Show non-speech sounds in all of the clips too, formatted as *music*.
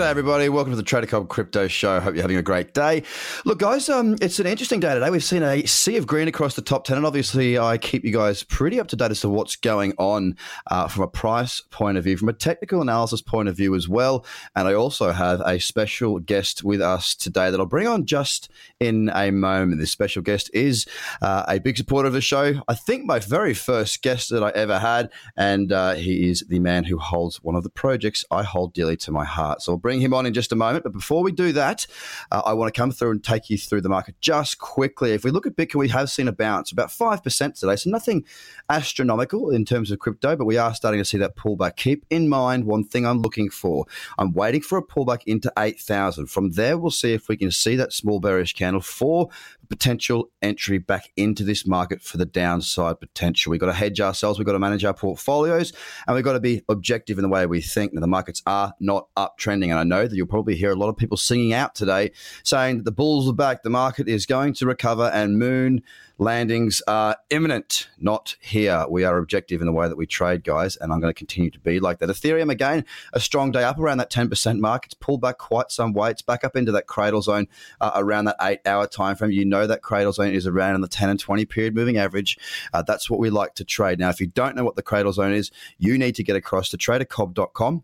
G'day, everybody. Welcome to the Trader Cobb Crypto Show. Hope you're having a great day. Look, guys, um, it's an interesting day today. We've seen a sea of green across the top 10, and obviously, I keep you guys pretty up to date as to what's going on uh, from a price point of view, from a technical analysis point of view as well. And I also have a special guest with us today that I'll bring on just in a moment. This special guest is uh, a big supporter of the show. I think my very first guest that I ever had, and uh, he is the man who holds one of the projects I hold dearly to my heart. So I'll bring him on in just a moment. But before we do that, uh, I want to come through and take you through the market just quickly. If we look at Bitcoin, we have seen a bounce, about 5% today. So nothing astronomical in terms of crypto, but we are starting to see that pullback. Keep in mind one thing I'm looking for. I'm waiting for a pullback into 8,000. From there, we'll see if we can see that small bearish candle for potential entry back into this market for the downside potential. We've got to hedge ourselves, we've got to manage our portfolios, and we've got to be objective in the way we think. Now, the markets are not uptrending, and I know that you'll probably hear a lot of people singing out today saying that the bulls are back, the market is going to recover, and moon landings are imminent, not here. We are objective in the way that we trade, guys, and I'm going to continue to be like that. Ethereum, again, a strong day up around that 10% mark. It's pulled back quite some way. It's back up into that cradle zone uh, around that eight hour time frame. You know that cradle zone is around in the 10 and 20 period moving average. Uh, that's what we like to trade. Now, if you don't know what the cradle zone is, you need to get across to tradercobb.com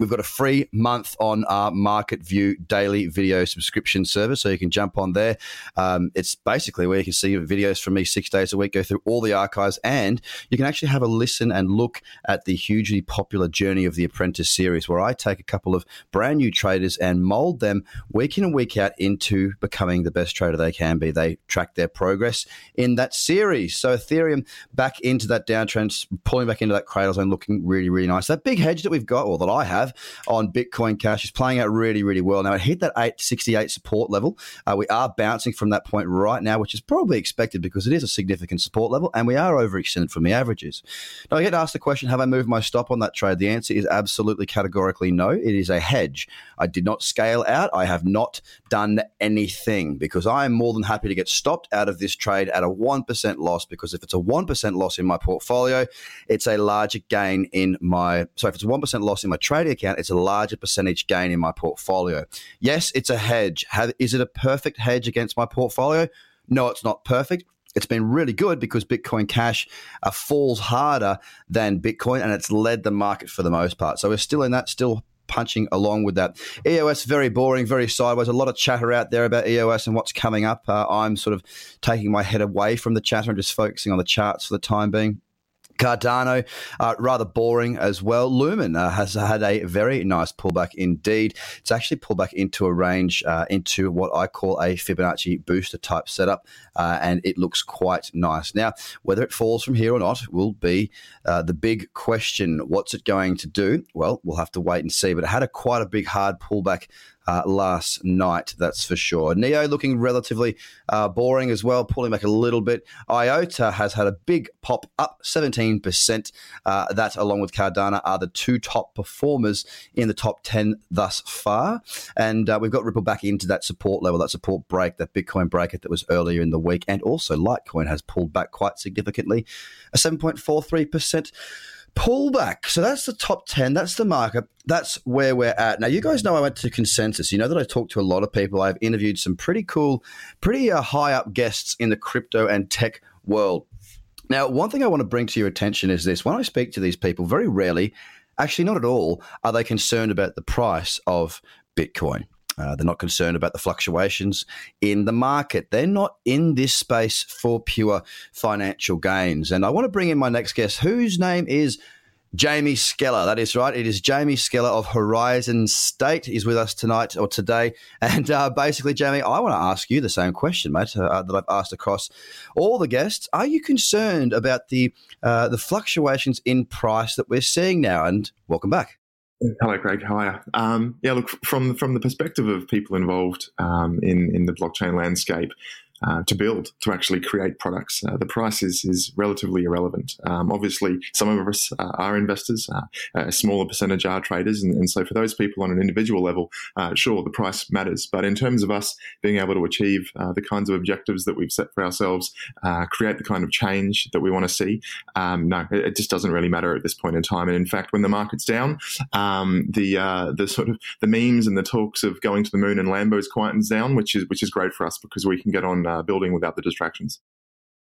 We've got a free month on our Market View daily video subscription service, so you can jump on there. Um, it's basically where you can see videos from me six days a week, go through all the archives, and you can actually have a listen and look at the hugely popular Journey of the Apprentice series, where I take a couple of brand new traders and mold them week in and week out into becoming the best trader they can be. They track their progress in that series. So Ethereum back into that downtrend, pulling back into that cradle zone, looking really, really nice. That big hedge that we've got, or that I have have on Bitcoin Cash is playing out really, really well. Now, it hit that 868 support level. Uh, we are bouncing from that point right now, which is probably expected because it is a significant support level and we are overextended from the averages. Now, I get asked the question have I moved my stop on that trade? The answer is absolutely categorically no. It is a hedge. I did not scale out. I have not done anything because I am more than happy to get stopped out of this trade at a 1% loss because if it's a 1% loss in my portfolio, it's a larger gain in my. So if it's a 1% loss in my trading account, it's a larger percentage gain in my portfolio. Yes, it's a hedge. Is it a perfect hedge against my portfolio? No, it's not perfect. It's been really good because Bitcoin Cash uh, falls harder than Bitcoin and it's led the market for the most part. So we're still in that, still punching along with that. EOS, very boring, very sideways. A lot of chatter out there about EOS and what's coming up. Uh, I'm sort of taking my head away from the chatter and just focusing on the charts for the time being. Cardano, uh, rather boring as well. Lumen uh, has had a very nice pullback indeed. It's actually pulled back into a range, uh, into what I call a Fibonacci booster type setup, uh, and it looks quite nice. Now, whether it falls from here or not will be uh, the big question. What's it going to do? Well, we'll have to wait and see. But it had a quite a big hard pullback uh, last night, that's for sure. Neo looking relatively uh, boring as well, pulling back a little bit. IOTA has had a big pop up, 17%. Uh, that, along with Cardano, are the two top performers in the top 10 thus far. And uh, we've got Ripple back into that support level, that support break, that Bitcoin break that was earlier in the week. And also, Litecoin has pulled back quite significantly, a 7.43% pullback. So that's the top 10. That's the market. That's where we're at. Now, you guys know I went to Consensus. You know that I talked to a lot of people. I've interviewed some pretty cool, pretty uh, high up guests in the crypto and tech world. Now, one thing I want to bring to your attention is this when I speak to these people, very rarely, actually, not at all, are they concerned about the price of Bitcoin. Uh, they're not concerned about the fluctuations in the market. They're not in this space for pure financial gains. And I want to bring in my next guest, whose name is Jamie Skella. That is right. It is Jamie Skella of Horizon State. He's with us tonight or today. And uh, basically, Jamie, I want to ask you the same question, mate, uh, that I've asked across all the guests. Are you concerned about the uh, the fluctuations in price that we're seeing now? And welcome back. Hello, Craig. You? Um, yeah, look from from the perspective of people involved um, in in the blockchain landscape, uh, to build, to actually create products. Uh, the price is, is relatively irrelevant. Um, obviously, some of us uh, are investors, uh, a smaller percentage are traders. And, and, so for those people on an individual level, uh, sure, the price matters. But in terms of us being able to achieve the kinds of objectives that we've set for ourselves, create the kind of change that we want to see, um, no, it, it, just doesn't really matter at this point in time. And in fact, when the market's down, um, the the sort of the memes and the talks of going to the moon and Lambos quietens down, which is which is great for us because we can get on uh, building without the distractions.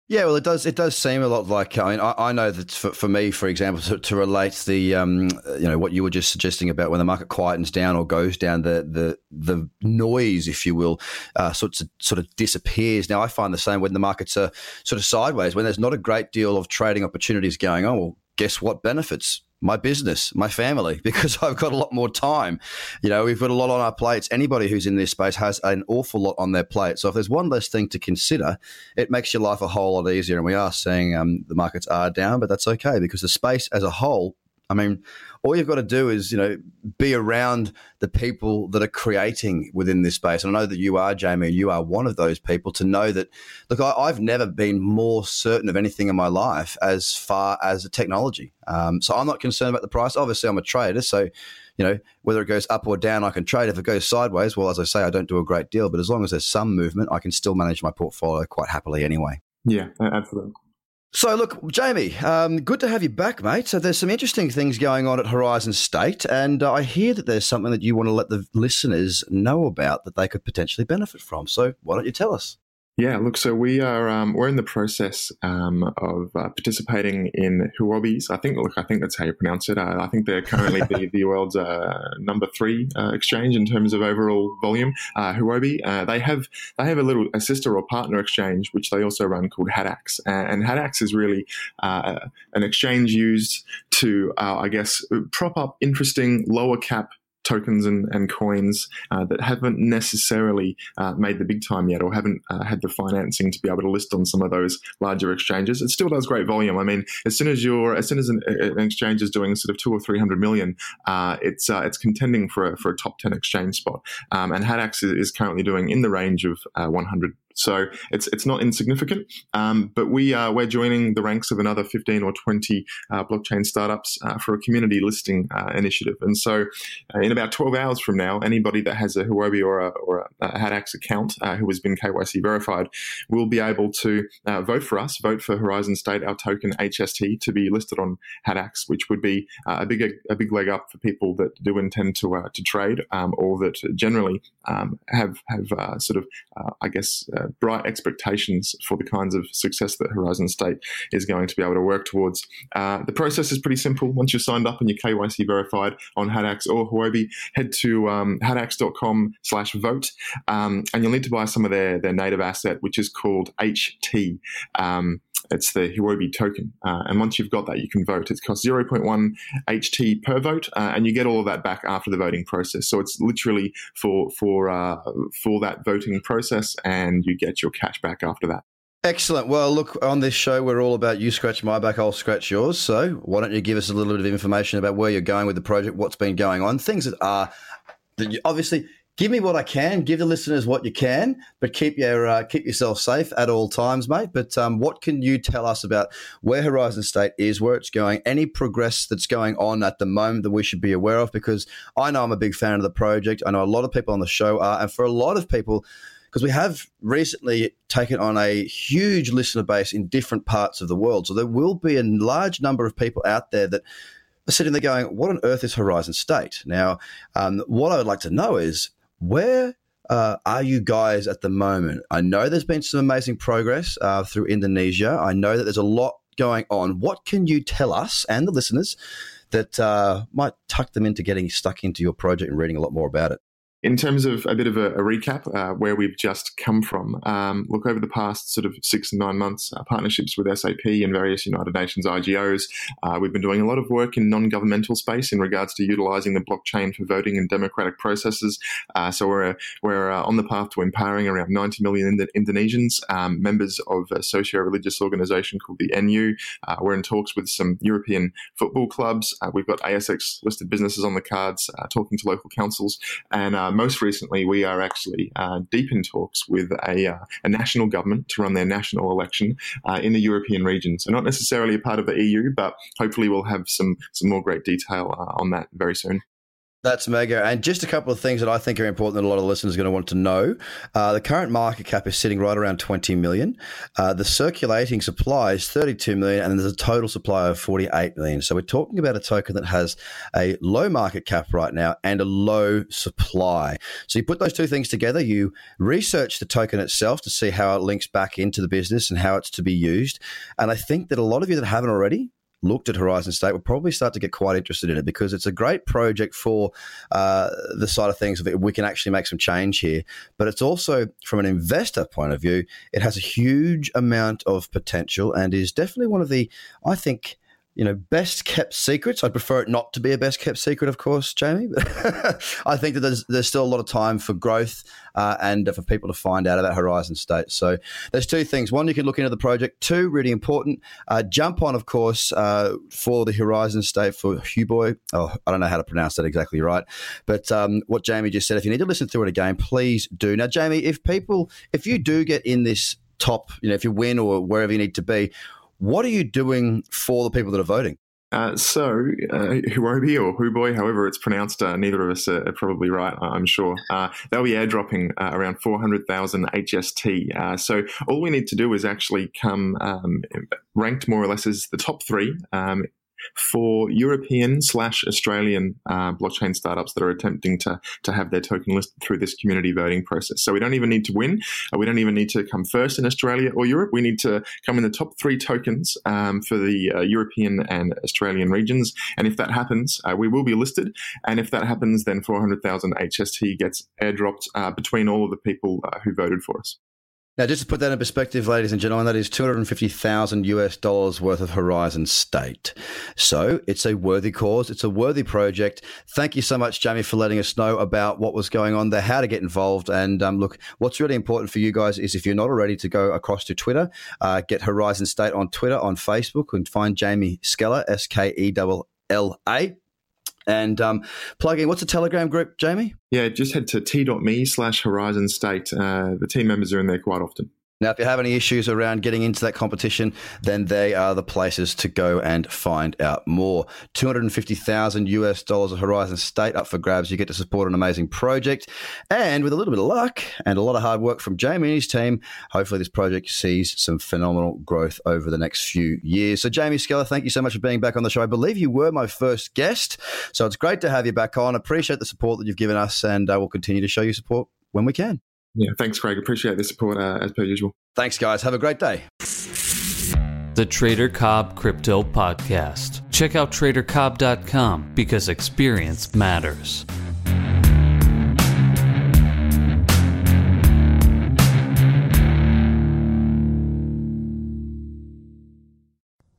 Yeah, well, it does. It does seem a lot like. I mean, I, I know that for, for, me, for example, to, to relate the, um, you know, what you were just suggesting about when the market quietens down or goes down, the the the noise, if you will, uh, sort of sort of disappears. Now, I find the same when the markets are sort of sideways, when there's not a great deal of trading opportunities going on. Well, guess what benefits my business, my family, *laughs* because I've got a lot more time. You know, we've got a lot on our plates. Anybody who's in this space has an awful lot on their plate. So if there's one less thing to consider, it makes your life a whole lot easier. And we are seeing um, the markets are down, but that's okay because the space as a whole I mean, all you've got to do is, you know, be around the people that are creating within this space. And I know that you are, Jamie, and you are one of those people to know that, look, I, have never been more certain of anything in my life as far as the technology. Um, so I'm not concerned about the price. Obviously, I'm a trader. So, you know, whether it goes up or down, I can trade. If it goes sideways, well, as I say, I don't do a great deal. But as long as there's some movement, I can still manage my portfolio quite happily anyway. Yeah, absolutely. So, look, Jamie, um, good to have you back, mate. So, there's some interesting things going on at Horizon State, and uh, I hear that there's something that you want to let the listeners know about that they could potentially benefit from. So, why don't you tell us? Yeah, look, so we are um, we're in the process um, of uh, participating in Huobi's. I think, look, I think that's how you pronounce it. Uh, I think they're currently the, the world's uh, number three uh, exchange in terms of overall volume. Uh, Huobi, uh, they have they have a little a sister or partner exchange which they also run called Hadax, and Hadax is really an exchange used to, I guess, prop up interesting lower cap tokens and, and coins uh, that haven't necessarily uh, made the big time yet or haven't uh, had the financing to be able to list on some of those larger exchanges. It still does great volume. I mean, as soon as you're, as soon as an, an exchange is doing sort of two or three hundred million, uh, it's uh, it's contending for a, for a top ten exchange spot. Um, and Hadax is, currently doing in the range of uh, 100 so it's it's not insignificant. Um, but we are we're joining the ranks of another 15 or 20 uh, blockchain startups uh, for a community listing uh, initiative. And so uh, in about 12 hours from now, anybody that has a Huobi or a, or a, Hadax account uh, who has been KYC verified will be able to uh, vote for us, vote for Horizon State, our token HST, to be listed on Hadax, which would be a big a big leg up for people that do intend to to trade um, or that generally um, have have sort of I guess bright expectations for the kinds of success that Horizon State is going to be able to work towards. Uh, the process is pretty simple. Once you're signed up and you're KYC verified on Hadax or Huobi, head to um, hadax.com slash vote um, and you'll need to buy some of their, their native asset, which is called HT. Um, it's the Huobi token. Uh, and once you've got that, you can vote. It costs 0.1 HT per vote, uh, and you get all of that back after the voting process. So it's literally for for uh, for that voting process, and you get your cash back after that. Excellent. Well, look, on this show, we're all about you scratch my back, I'll scratch yours. So why don't you give us a little bit of information about where you're going with the project, what's been going on, things that are that you, obviously give me what I can, give the listeners what you can, but keep your uh, keep yourself safe at all times, mate. But um, what can you tell us about where Horizon State is, where it's going, any progress that's going on at the moment that we should be aware of? Because I know I'm a big fan of the project. I know a lot of people on the show are, and for a lot of people. Because we have recently taken on a huge listener base in different parts of the world. So there will be a large number of people out there that are sitting there going, What on earth is Horizon State? Now, um, what I would like to know is where uh, are you guys at the moment? I know there's been some amazing progress uh, through Indonesia. I know that there's a lot going on. What can you tell us and the listeners that uh, might tuck them into getting stuck into your project and reading a lot more about it? In terms of a bit of a, a recap, uh, where we've just come from, um, look over the past sort of six and nine months, uh, partnerships with SAP and various United Nations IGOs. Uh, we've been doing a lot of work in non-governmental space in regards to utilising the blockchain for voting and democratic processes. Uh, so we're we're uh, on the path to empowering around 90 million Ind- Indonesians, um, members of a socio-religious organisation called the NU. Uh, we're in talks with some European football clubs. we've got ASX listed businesses on the cards, talking to local councils, and most recently, we are actually uh, deep in talks with a, uh, a, national government to run their national election uh, in the European region. So, not necessarily a part of the EU, but hopefully, we'll have some some more great detail uh, on that very soon. That's mega. And just a couple of things that I think are important that a lot of listeners are going to want to know. Uh, the current market cap is sitting right around 20 million. Uh, the circulating supply is 32 million, and there's a total supply of 48 million. So we're talking about a token that has a low market cap right now and a low supply. So you put those two things together, you research the token itself to see how it links back into the business and how it's to be used. And I think that a lot of you that haven't already looked at Horizon State will probably start to get quite interested in it because it's a great project for uh, the side of things that we can actually make some change here. But it's also, from an investor point of view, it has a huge amount of potential and is definitely one of the, I think, you know, best kept secrets. I'd prefer it not to be a best kept secret, of course, Jamie. But *laughs* I think that there's there's still a lot of time for growth uh, and for people to find out about Horizon State. So there's two things. One, you can look into the project. Two, really important, uh, jump on, of course, uh, for the Horizon State for Huboy. Oh, I don't know how to pronounce that exactly right, but um, what Jamie just said. If you need to listen through it again, please do. Now, Jamie, if people, if you do get in this top, you know, if you win or wherever you need to be, what are you doing for the people that are voting? Uh, so, uh, Huobi or Huboy, however it's pronounced, uh, neither of us are, probably right, I'm sure. Uh, they'll be airdropping uh, around 400,000 HST. Uh, so, all we need to do is actually come um, ranked more or less as the top three um, for European slash Australian uh, blockchain startups that are attempting to, to have their token listed through this community voting process. So we don't even need to win. Uh, we don't even need to come first in Australia or Europe. We need to come in the top three tokens um, for the uh, European and Australian regions. And if that happens, uh, we will be listed. And if that happens, then 400,000 HST gets airdropped uh, between all of the people uh, who voted for us. Now, just to put that in perspective, ladies and gentlemen, that is 250,000 US dollars worth of Horizon State. So it's a worthy cause. It's a worthy project. Thank you so much, Jamie, for letting us know about what was going on there, how to get involved. And um, look, what's really important for you guys is if you're not already to go across to Twitter, uh, get Horizon State on Twitter, on Facebook, and find Jamie Skella, S K E L L A and um, plug in. What's a Telegram group, Jamie? Yeah, just head to t.me slash Horizon State. Uh, the team members are in there quite often. Now, if you have any issues around getting into that competition, then they are the places to go and find out more. 250,000 US dollars of Horizon State up for grabs. You get to support an amazing project. And with a little bit of luck and a lot of hard work from Jamie and his team, hopefully this project sees some phenomenal growth over the next few years. So, Jamie Skella, thank you so much for being back on the show. I believe you were my first guest. So it's great to have you back on. Appreciate the support that you've given us, and uh, we'll continue to show you support when we can. Yeah, thanks, Craig. Appreciate the support uh, as per usual. Thanks, guys. Have a great day. The Trader Cobb Crypto Podcast. Check out tradercobb.com because experience matters.